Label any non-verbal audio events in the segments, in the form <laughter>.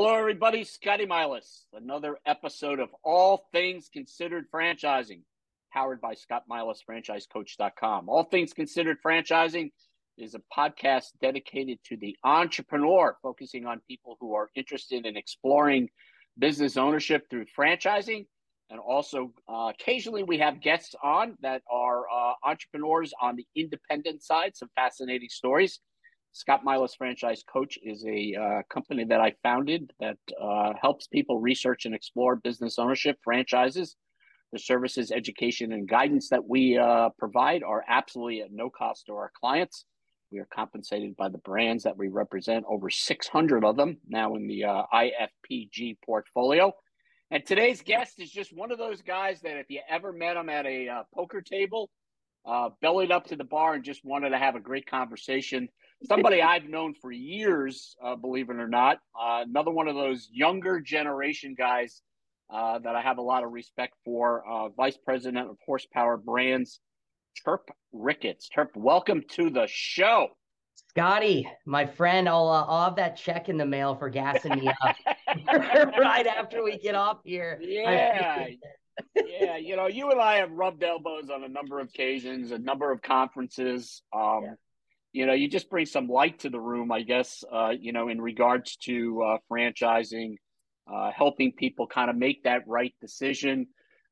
Hello, everybody. Scotty Milas. Another episode of All Things Considered Franchising, powered by Scott Milas, franchisecoach.com. All Things Considered Franchising is a podcast dedicated to the entrepreneur, focusing on people who are interested in exploring business ownership through franchising. And also, uh, occasionally we have guests on that are uh, entrepreneurs on the independent side, some fascinating stories. Scott Milas Franchise Coach is a uh, company that I founded that uh, helps people research and explore business ownership, franchises. The services, education, and guidance that we uh, provide are absolutely at no cost to our clients. We are compensated by the brands that we represent, over 600 of them now in the uh, IFPG portfolio. And today's guest is just one of those guys that if you ever met him at a uh, poker table, uh, bellied up to the bar and just wanted to have a great conversation somebody I've known for years, uh, believe it or not. Uh, another one of those younger generation guys uh, that I have a lot of respect for. Uh, Vice President of Horsepower Brands, Turp Ricketts. Turp, welcome to the show. Scotty, my friend, I'll, uh, I'll have that check in the mail for gassing me up <laughs> right after we get off here. Yeah. yeah, you know, you and I have rubbed elbows on a number of occasions, a number of conferences. Um, yeah you know, you just bring some light to the room, I guess, uh, you know, in regards to uh, franchising, uh, helping people kind of make that right decision.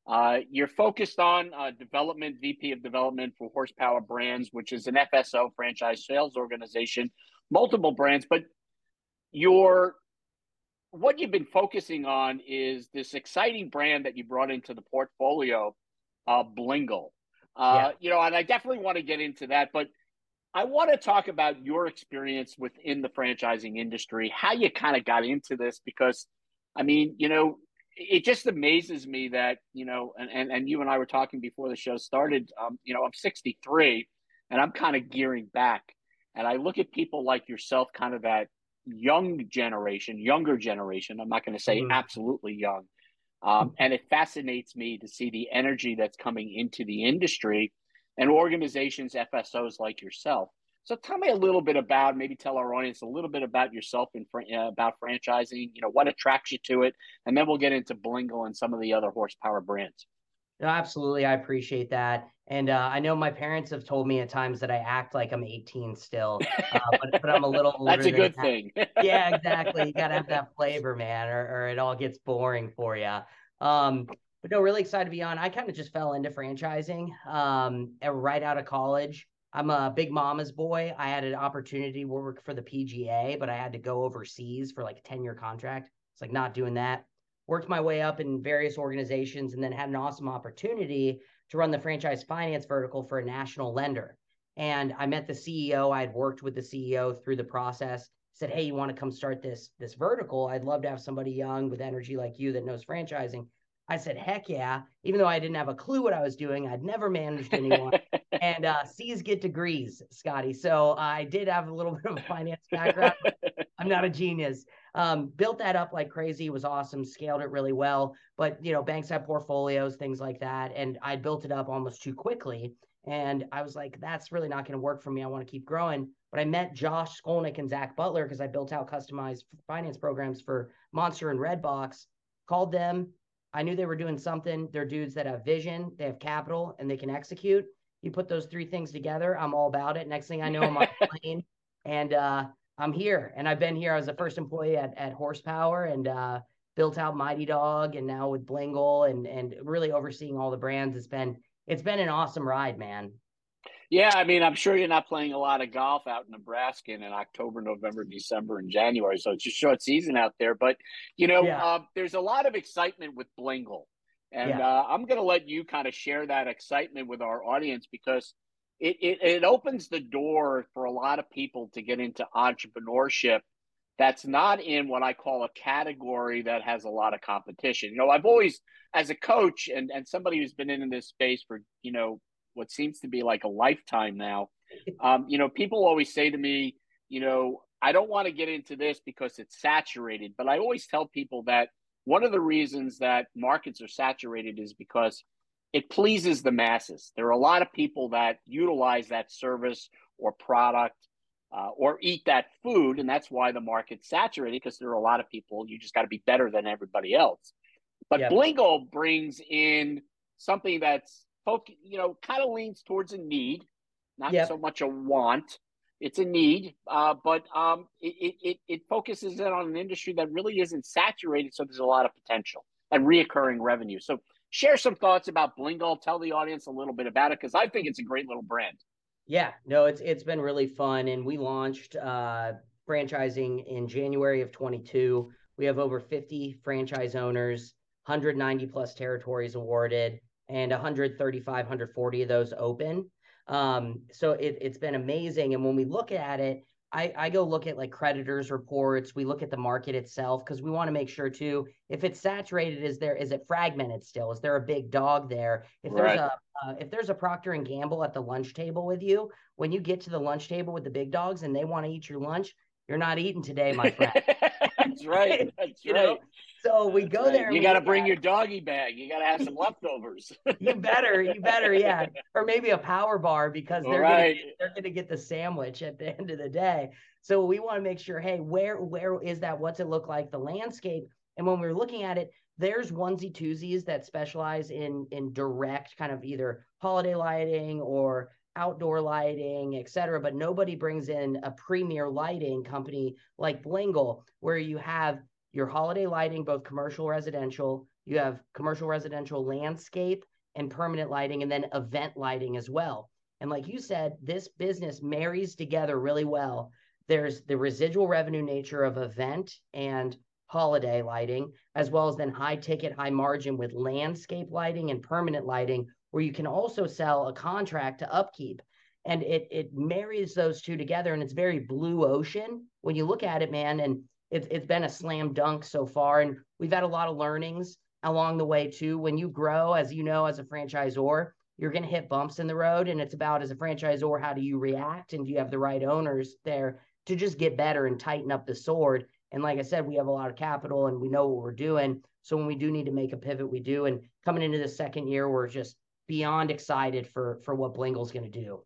Uh, you're focused on uh, development, VP of development for Horsepower Brands, which is an FSO franchise sales organization, multiple brands, but your what you've been focusing on is this exciting brand that you brought into the portfolio, uh, Blingle. Uh, yeah. You know, and I definitely want to get into that, but I want to talk about your experience within the franchising industry, how you kind of got into this, because I mean, you know, it just amazes me that, you know, and, and, and you and I were talking before the show started, um, you know, I'm 63 and I'm kind of gearing back. And I look at people like yourself, kind of that young generation, younger generation. I'm not going to say mm-hmm. absolutely young. Um, and it fascinates me to see the energy that's coming into the industry and organizations, FSOs like yourself. So tell me a little bit about, maybe tell our audience a little bit about yourself and uh, about franchising. You know, what attracts you to it, and then we'll get into Blingle and some of the other horsepower brands. No, absolutely, I appreciate that, and uh, I know my parents have told me at times that I act like I'm 18 still, uh, but, but, I'm a little. <laughs> That's a good thing. <laughs> yeah, exactly. You got to have that flavor, man, or, or it all gets boring for you. Um, but no, really excited to be on. I kind of just fell into franchising um, right out of college. I'm a big mama's boy. I had an opportunity to work for the PGA, but I had to go overseas for like a 10 year contract. It's like not doing that. Worked my way up in various organizations and then had an awesome opportunity to run the franchise finance vertical for a national lender. And I met the CEO. I had worked with the CEO through the process. Said, "Hey, you want to come start this this vertical? I'd love to have somebody young with energy like you that knows franchising." I said, heck yeah. Even though I didn't have a clue what I was doing, I'd never managed anyone. <laughs> and uh, C's get degrees, Scotty. So I did have a little <laughs> bit of a finance background. I'm not a genius. Um, built that up like crazy. It was awesome. Scaled it really well. But, you know, banks have portfolios, things like that. And I built it up almost too quickly. And I was like, that's really not going to work for me. I want to keep growing. But I met Josh Skolnick and Zach Butler because I built out customized finance programs for Monster and Redbox. Called them, I knew they were doing something. They're dudes that have vision, they have capital, and they can execute. You put those three things together, I'm all about it. Next thing I know, I'm on a <laughs> plane and uh, I'm here. And I've been here. I was the first employee at, at Horsepower and uh, built out Mighty Dog and now with Blingle and and really overseeing all the brands. It's been it's been an awesome ride, man. Yeah, I mean, I'm sure you're not playing a lot of golf out in Nebraska in October, November, December, and January, so it's a short season out there. But you know, yeah. uh, there's a lot of excitement with Blingle, and yeah. uh, I'm going to let you kind of share that excitement with our audience because it, it it opens the door for a lot of people to get into entrepreneurship. That's not in what I call a category that has a lot of competition. You know, I've always, as a coach and, and somebody who's been in this space for, you know, what seems to be like a lifetime now. Um, you know, people always say to me, you know, I don't want to get into this because it's saturated, but I always tell people that one of the reasons that markets are saturated is because it pleases the masses. There are a lot of people that utilize that service or product. uh, or eat that food, and that's why the market's saturated because there are a lot of people. You just got to be better than everybody else. But yep. Blingle brings in something that's you know kind of leans towards a need, not yep. so much a want. It's a need, uh, but um, it, it it focuses in on an industry that really isn't saturated, so there's a lot of potential and reoccurring revenue. So share some thoughts about Blingle. Tell the audience a little bit about it because I think it's a great little brand. Yeah, no, it's it's been really fun, and we launched uh, franchising in January of 22. We have over 50 franchise owners, 190 plus territories awarded, and 135, 140 of those open. Um, so it, it's been amazing. And when we look at it, I, I go look at like creditors reports. We look at the market itself because we want to make sure too if it's saturated, is there is it fragmented still? Is there a big dog there? If right. there's a uh, if there's a Procter and Gamble at the lunch table with you, when you get to the lunch table with the big dogs and they want to eat your lunch, you're not eating today, my friend. <laughs> That's right. <laughs> That's you right. Know? So we That's go right. there. You got to bring your doggy bag. You got to have some leftovers. <laughs> you better, you better, yeah, or maybe a power bar because they're right. gonna, they're going to get the sandwich at the <laughs> end of the day. So we want to make sure, hey, where where is that? What's it look like? The landscape. And when we're looking at it, there's onesie twosies that specialize in in direct kind of either holiday lighting or outdoor lighting, et cetera, but nobody brings in a premier lighting company like Blingle, where you have your holiday lighting, both commercial, residential, you have commercial, residential, landscape, and permanent lighting, and then event lighting as well. And like you said, this business marries together really well. There's the residual revenue nature of event and holiday lighting, as well as then high ticket, high margin with landscape lighting and permanent lighting, where you can also sell a contract to upkeep. And it it marries those two together, and it's very blue ocean when you look at it, man. And it's it's been a slam dunk so far, and we've had a lot of learnings along the way too. When you grow, as you know, as a franchisor, you're going to hit bumps in the road, and it's about as a franchisor, how do you react, and do you have the right owners there to just get better and tighten up the sword and like I said, we have a lot of capital and we know what we're doing. So when we do need to make a pivot, we do. And coming into the second year, we're just beyond excited for for what Blingle's going to do.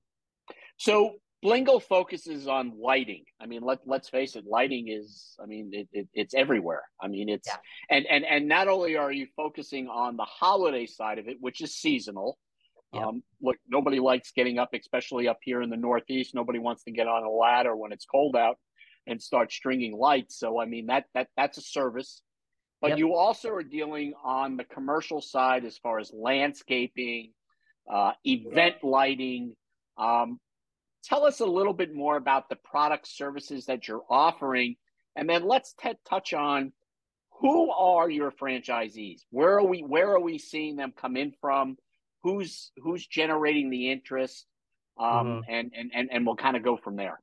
So Blingle focuses on lighting. I mean, let let's face it, lighting is. I mean, it, it it's everywhere. I mean, it's yeah. and and and not only are you focusing on the holiday side of it, which is seasonal. Um, look, nobody likes getting up, especially up here in the Northeast. Nobody wants to get on a ladder when it's cold out and start stringing lights. So I mean that that that's a service. But yep. you also are dealing on the commercial side as far as landscaping, uh, event lighting. Um, tell us a little bit more about the product services that you're offering, and then let's t- touch on who are your franchisees. Where are we? Where are we seeing them come in from? Who's who's generating the interest? Um, mm-hmm. and, and and and we'll kind of go from there.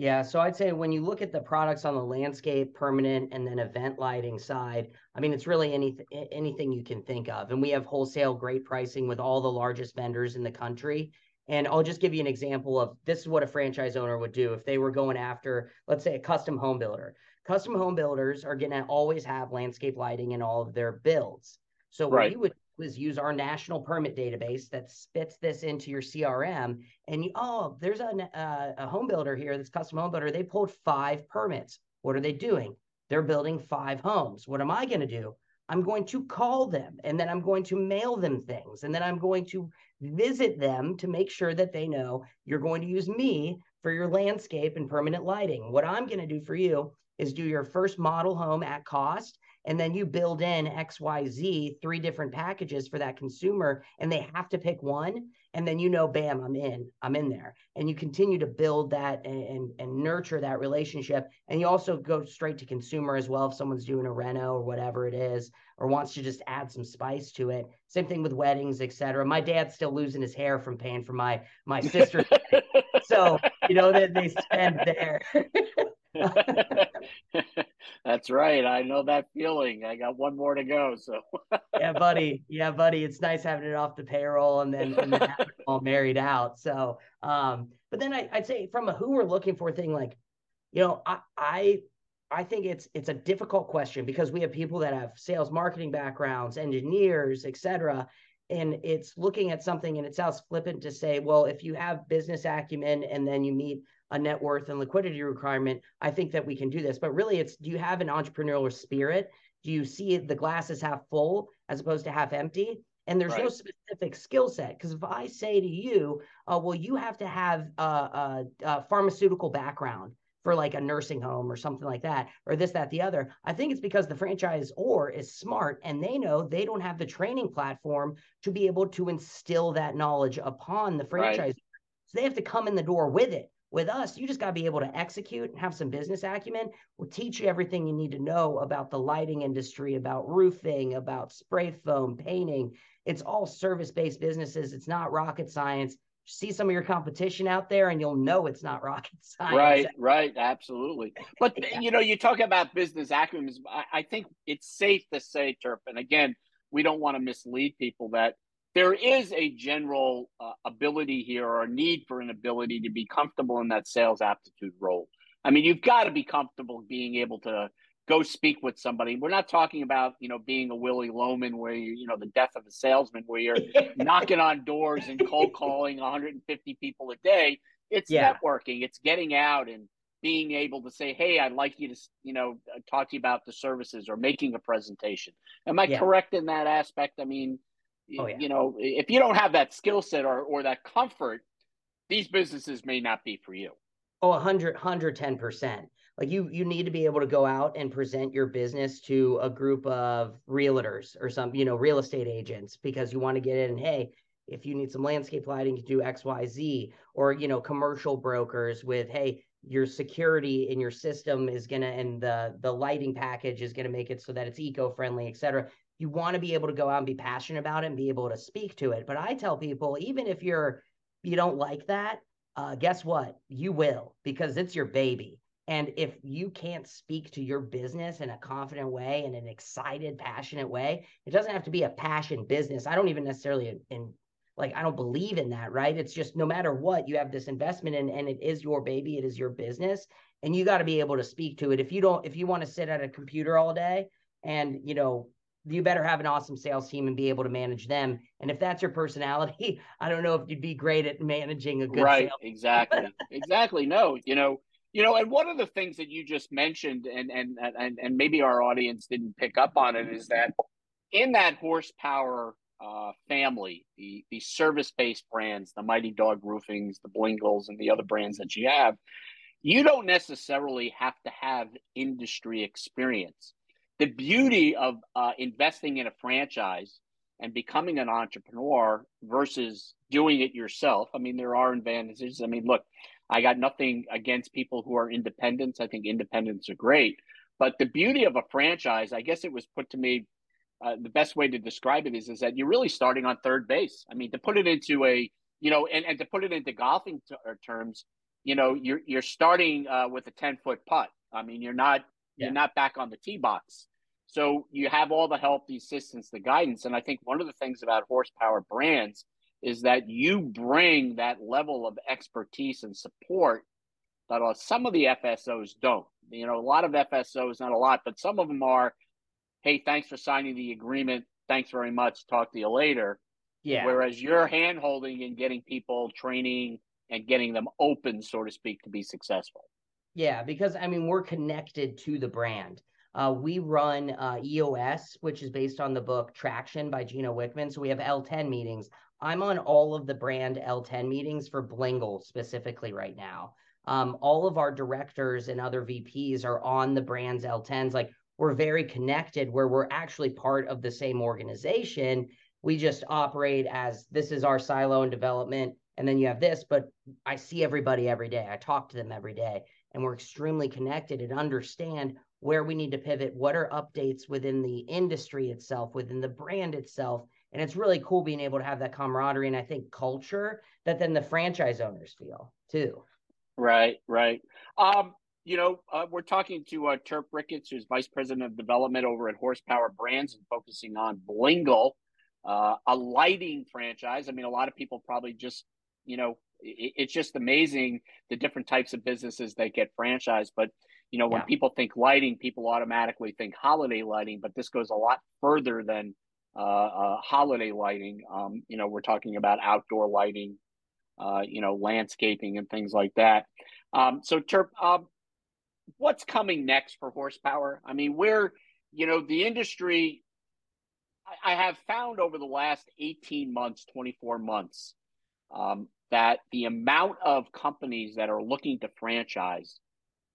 Yeah, so I'd say when you look at the products on the landscape, permanent, and then event lighting side, I mean, it's really anything anything you can think of. And we have wholesale great pricing with all the largest vendors in the country. And I'll just give you an example of this is what a franchise owner would do if they were going after, let's say, a custom home builder. Custom home builders are going to always have landscape lighting in all of their builds. So what right. you would is use our national permit database that spits this into your CRM. And you, oh, there's a, uh, a home builder here, this custom home builder. They pulled five permits. What are they doing? They're building five homes. What am I going to do? I'm going to call them and then I'm going to mail them things. And then I'm going to visit them to make sure that they know you're going to use me for your landscape and permanent lighting. What I'm going to do for you is do your first model home at cost and then you build in xyz three different packages for that consumer and they have to pick one and then you know bam i'm in i'm in there. And you continue to build that and, and, and nurture that relationship. And you also go straight to consumer as well if someone's doing a reno or whatever it is or wants to just add some spice to it. Same thing with weddings etc my dad's still losing his hair from paying for my my sister's <laughs> so you know that they spend there <laughs> <laughs> That's right. I know that feeling. I got one more to go. So <laughs> yeah, buddy. Yeah, buddy. It's nice having it off the payroll and then, and then all married out. So, um, but then I, would say from a who we're looking for thing, like, you know, I, I, I think it's it's a difficult question because we have people that have sales marketing backgrounds, engineers, etc. And it's looking at something and it sounds flippant to say, well, if you have business acumen and then you meet a net worth and liquidity requirement, I think that we can do this. But really, it's do you have an entrepreneurial spirit? Do you see the glass glasses half full as opposed to half empty? And there's right. no specific skill set. Because if I say to you, uh, well, you have to have a, a, a pharmaceutical background for like a nursing home or something like that, or this, that, the other. I think it's because the franchise or is smart and they know they don't have the training platform to be able to instill that knowledge upon the franchise. Right. So they have to come in the door with it. With us, you just got to be able to execute and have some business acumen. We'll teach you everything you need to know about the lighting industry, about roofing, about spray foam, painting. It's all service based businesses. It's not rocket science see some of your competition out there and you'll know it's not rocket <laughs> science. Right, right, absolutely. But <laughs> yeah. you know, you talk about business acumen. I, think it's safe to say, Turp, and again, we don't want to mislead people that there is a general uh, ability here or a need for an ability to be comfortable in that sales aptitude role. I mean, you've got to be comfortable being able to go speak with somebody. We're not talking about, you know, being a Willy Loman where you, you know, the death of a salesman where you're <laughs> knocking on doors and cold calling 150 people a day. It's yeah. networking. It's getting out and being able to say, "Hey, I'd like you to, you know, uh, talk to you about the services or making a presentation." Am I yeah. correct in that aspect? I mean, oh, yeah. you know, if you don't have that skill set or or that comfort, these businesses may not be for you. Oh, 100 110% like you you need to be able to go out and present your business to a group of realtors or some you know real estate agents because you want to get in and hey if you need some landscape lighting to do xyz or you know commercial brokers with hey your security in your system is going to and the the lighting package is going to make it so that it's eco-friendly et cetera. You want to be able to go out and be passionate about it and be able to speak to it. But i tell people even if you're you don't like that uh, guess what? You will because it's your baby and if you can't speak to your business in a confident way, in an excited, passionate way, it doesn't have to be a passion business. I don't even necessarily in, in like I don't believe in that, right? It's just no matter what, you have this investment in and it is your baby, it is your business, and you got to be able to speak to it. If you don't, if you want to sit at a computer all day and you know you better have an awesome sales team and be able to manage them. And if that's your personality, <laughs> I don't know if you'd be great at managing a good right. Exactly. <laughs> exactly. No, you know, you know, and one of the things that you just mentioned, and and and and maybe our audience didn't pick up on it, is that in that horsepower uh, family, the the service based brands, the Mighty Dog Roofings, the Blingles, and the other brands that you have, you don't necessarily have to have industry experience. The beauty of uh, investing in a franchise and becoming an entrepreneur versus doing it yourself. I mean, there are advantages. I mean, look, I got nothing against people who are independents. I think independents are great. But the beauty of a franchise, I guess it was put to me, uh, the best way to describe it is, is that you're really starting on third base. I mean, to put it into a, you know, and, and to put it into golfing t- uh, terms, you know, you're you're starting uh, with a 10 foot putt. I mean, you're not yeah. you're not back on the tee box. So you have all the help, the assistance, the guidance. And I think one of the things about horsepower brands is that you bring that level of expertise and support that some of the FSOs don't. You know, a lot of FSOs, not a lot, but some of them are, hey, thanks for signing the agreement. Thanks very much. Talk to you later. Yeah. Whereas you're hand holding and getting people training and getting them open, so to speak, to be successful. Yeah, because I mean, we're connected to the brand. Uh, we run uh, EOS, which is based on the book Traction by Gino Wickman. So we have L10 meetings I'm on all of the brand L10 meetings for Blingle specifically right now. Um, all of our directors and other VPs are on the brand's L10s. Like we're very connected where we're actually part of the same organization. We just operate as this is our silo and development. And then you have this, but I see everybody every day. I talk to them every day and we're extremely connected and understand where we need to pivot. What are updates within the industry itself, within the brand itself? And it's really cool being able to have that camaraderie and I think culture that then the franchise owners feel too. Right, right. Um, you know, uh, we're talking to uh, Turp Ricketts, who's vice president of development over at Horsepower Brands and focusing on Blingle, uh, a lighting franchise. I mean, a lot of people probably just, you know, it, it's just amazing the different types of businesses that get franchised. But, you know, when yeah. people think lighting, people automatically think holiday lighting, but this goes a lot further than holiday lighting. Um, you know, we're talking about outdoor lighting, uh, you know, landscaping and things like that. Um, so Turp, um, what's coming next for horsepower? I mean, where you know the industry. I, I have found over the last eighteen months, twenty four months, um, that the amount of companies that are looking to franchise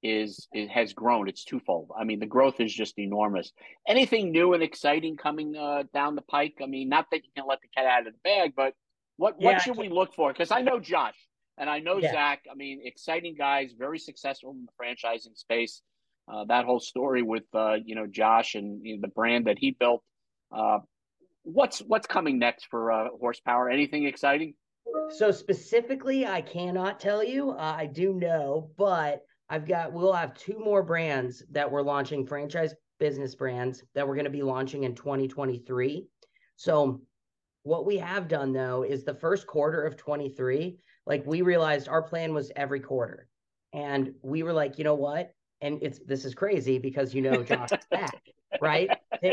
is, is has grown. It's twofold. I mean, the growth is just enormous. Anything new and exciting coming uh, down the pike? I mean, not that you can let the cat out of the bag, but what yeah, what should we look for? Because I know Josh and I know yeah. Zach. I mean, exciting guys, very successful in the franchising space. Uh, that whole story with uh, you know Josh and you know, the brand that he built. Uh, what's what's coming next for uh, horsepower? Anything exciting? So specifically, I cannot tell you. Uh, I do know, but I've got we'll have two more brands that we're launching franchise business brands that we're going to be launching in 2023. So what we have done though is the first quarter of 23, like we realized our plan was every quarter. And we were like, you know what? And it's this is crazy because you know Josh back right?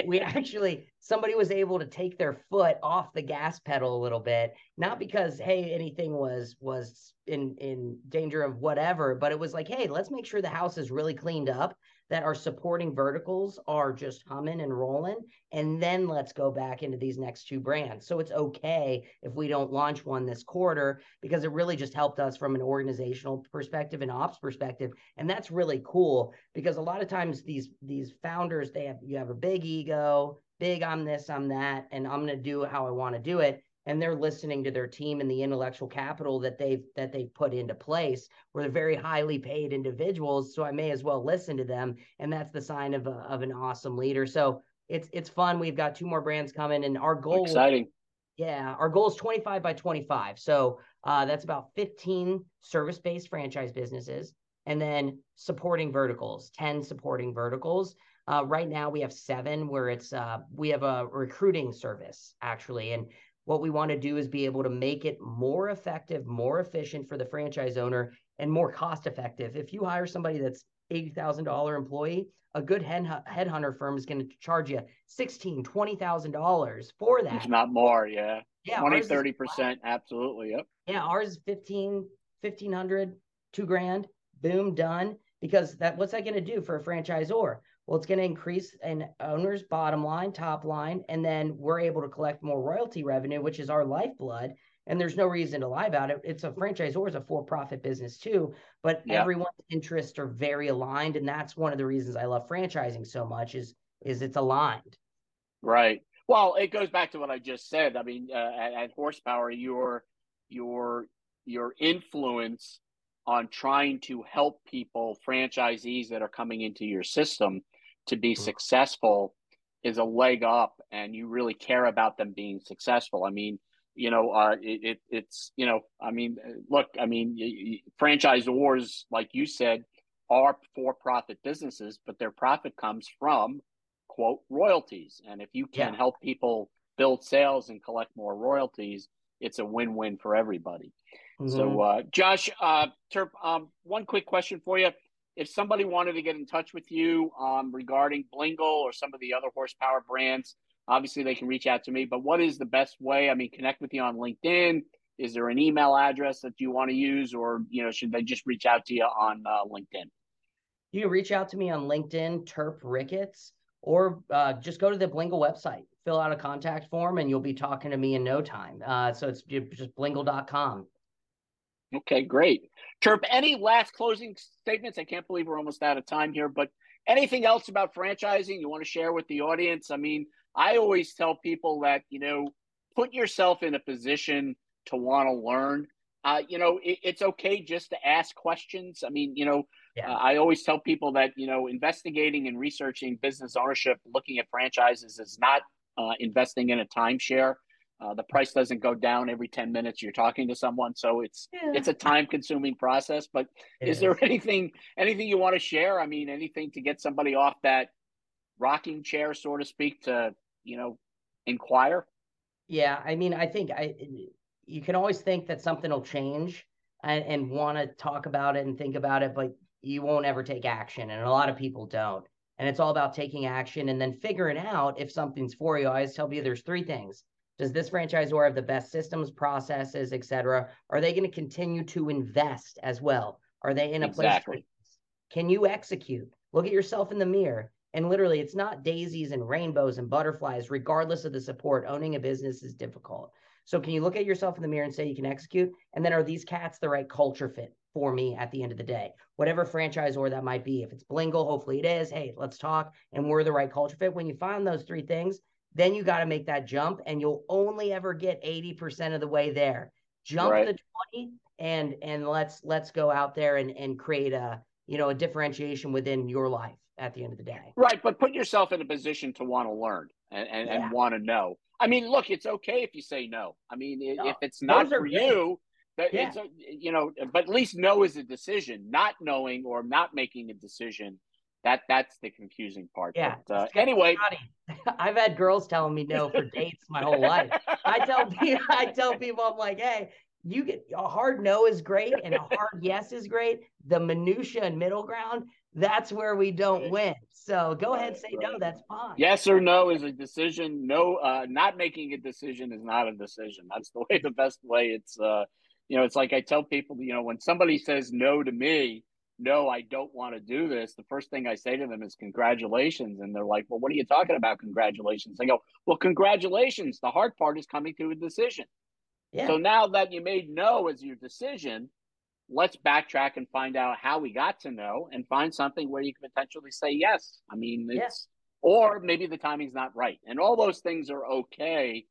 We actually somebody was able to take their foot off the gas pedal a little bit, not because hey anything was was in in danger of whatever, but it was like hey let's make sure the house is really cleaned up that our supporting verticals are just humming and rolling. And then let's go back into these next two brands. So it's okay if we don't launch one this quarter because it really just helped us from an organizational perspective and ops perspective. And that's really cool because a lot of times these these founders, they have you have a big ego, big I'm this, I'm that, and I'm gonna do how I want to do it and they're listening to their team and the intellectual capital that they've that they've put into place where they're very highly paid individuals so i may as well listen to them and that's the sign of, a, of an awesome leader. So it's it's fun. We've got two more brands coming and our goal exciting. Yeah our goal is 25 by 25 so uh, that's about 15 service-based franchise businesses and then supporting verticals 10 supporting verticals. Uh, right now we have seven where it's uh, we have a recruiting service actually and what we want to do is be able to make it more effective, more efficient for the franchise owner, and more cost effective. If you hire somebody that's $80,000 employee, a good head headhunter firm is going to charge you $16,000, $20,000 for that. If not more, yeah. Yeah. 20, 30%. Absolutely. Yep. Yeah. Ours is 15, 1500, two grand, boom, done. Because that, what's that going to do for a franchisor? Well, it's going to increase an owner's bottom line, top line, and then we're able to collect more royalty revenue, which is our lifeblood. And there's no reason to lie about it. It's a franchise or it's a for-profit business too, but yeah. everyone's interests are very aligned, and that's one of the reasons I love franchising so much. Is is it's aligned. Right. Well, it goes back to what I just said. I mean, uh, at, at horsepower, your your your influence on trying to help people, franchisees that are coming into your system, to be mm-hmm. successful is a leg up and you really care about them being successful. I mean, you know, uh, it, it, it's, you know, I mean, look, I mean, franchisors, like you said, are for profit businesses, but their profit comes from, quote, royalties. And if you can yeah. help people build sales and collect more royalties, it's a win win for everybody. Mm-hmm. So, uh, Josh, uh, Turp, um, one quick question for you if somebody wanted to get in touch with you um, regarding Blingle or some of the other horsepower brands, obviously they can reach out to me. But what is the best way? I mean, connect with you on LinkedIn. Is there an email address that you want to use, or you know, should they just reach out to you on uh, LinkedIn? You can reach out to me on LinkedIn, Turp Ricketts, or uh, just go to the Blingle website, fill out a contact form, and you'll be talking to me in no time. Uh, so it's just blingle.com. Okay, great. Turp, any last closing statements? I can't believe we're almost out of time here, but anything else about franchising you want to share with the audience? I mean, I always tell people that, you know, put yourself in a position to want to learn. Uh, you know, it, it's okay just to ask questions. I mean, you know, yeah. uh, I always tell people that, you know, investigating and researching business ownership, looking at franchises is not uh, investing in a timeshare. Uh, the price doesn't go down every 10 minutes you're talking to someone so it's yeah. it's a time consuming process but is, is there anything anything you want to share? I mean anything to get somebody off that rocking chair so to speak to you know inquire? Yeah i mean i think i you can always think that something will change and, and want to talk about it and think about it but you won't ever take action and a lot of people don't. And it's all about taking action and then figuring out if something's for you. I always tell you there's three things does this franchisor have the best systems, processes, et cetera? Are they going to continue to invest as well? Are they in a exactly. place? Can you execute? Look at yourself in the mirror. And literally, it's not daisies and rainbows and butterflies, regardless of the support. Owning a business is difficult. So, can you look at yourself in the mirror and say you can execute? And then, are these cats the right culture fit for me at the end of the day? Whatever franchise or that might be. If it's Blingle, hopefully it is. Hey, let's talk. And we're the right culture fit. When you find those three things, then you got to make that jump, and you'll only ever get 80% of the way there. Jump right. the 20 and and let's let's go out there and and create a you know a differentiation within your life at the end of the day. Right, but put yourself in a position to want to learn and and, yeah. and want to know. I mean, look, it's okay if you say no. I mean, no, if it's not for you, that yeah. it's a, you know, but at least no is a decision. Not knowing or not making a decision that that's the confusing part. Yeah. But, uh, anyway, <laughs> I've had girls telling me no for <laughs> dates my whole life. I tell people, <laughs> I tell people, I'm like, hey, you get a hard no is great and a hard yes is great. The minutia and middle ground, that's where we don't win. So go ahead, say no. That's fine. Yes or no is a decision. No, uh, not making a decision is not a decision. That's the way. The best way. It's uh, you know, it's like I tell people, you know, when somebody says no to me, no, I don't want to do this. The first thing I say to them is congratulations, and they're like, well, what are you talking about? Congratulations. I go, well, congratulations. The hard part is coming to a decision. Yeah. So now that you made no as your decision, let's backtrack and find out how we got to no and find something where you can potentially say yes. I mean, it's or maybe the timing's not right. And all those things are okay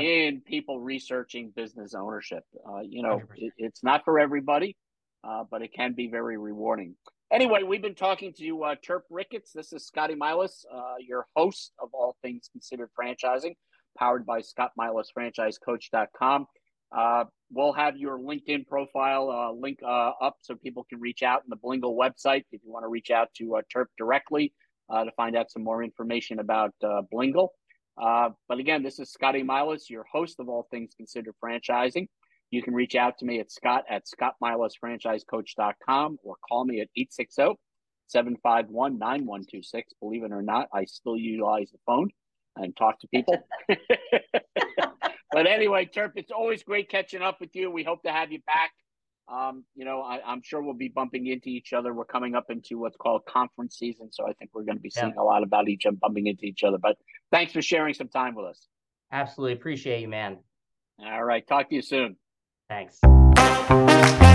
in people researching business ownership. Uh, you know, it, it's not for everybody, uh, but it can be very rewarding. Anyway, we've been talking to uh, Turp Ricketts. This is Scotty Milas, uh, your host of All Things Considered Franchising, powered by Scott Milas, franchisecoach.com. Uh, we'll have your LinkedIn profile uh, link uh, up so people can reach out in the Blingle website if you want to reach out to uh, Turp directly uh, to find out some more information about uh, Blingle. but again, this is Scotty Milas, your host of All Things Considered Franchising. You can reach out to me at scott at scottmilasfranchisecoach.com or call me at 860 751 9126. Believe it or not, I still utilize the phone and talk to people. <laughs> <laughs> but anyway, Turp, it's always great catching up with you. We hope to have you back. Um, you know, I, am sure we'll be bumping into each other. We're coming up into what's called conference season, so I think we're going to be seeing yeah. a lot about each other, bumping into each other. But thanks for sharing some time with us. Absolutely appreciate you, man. All right, talk to you soon. Thanks.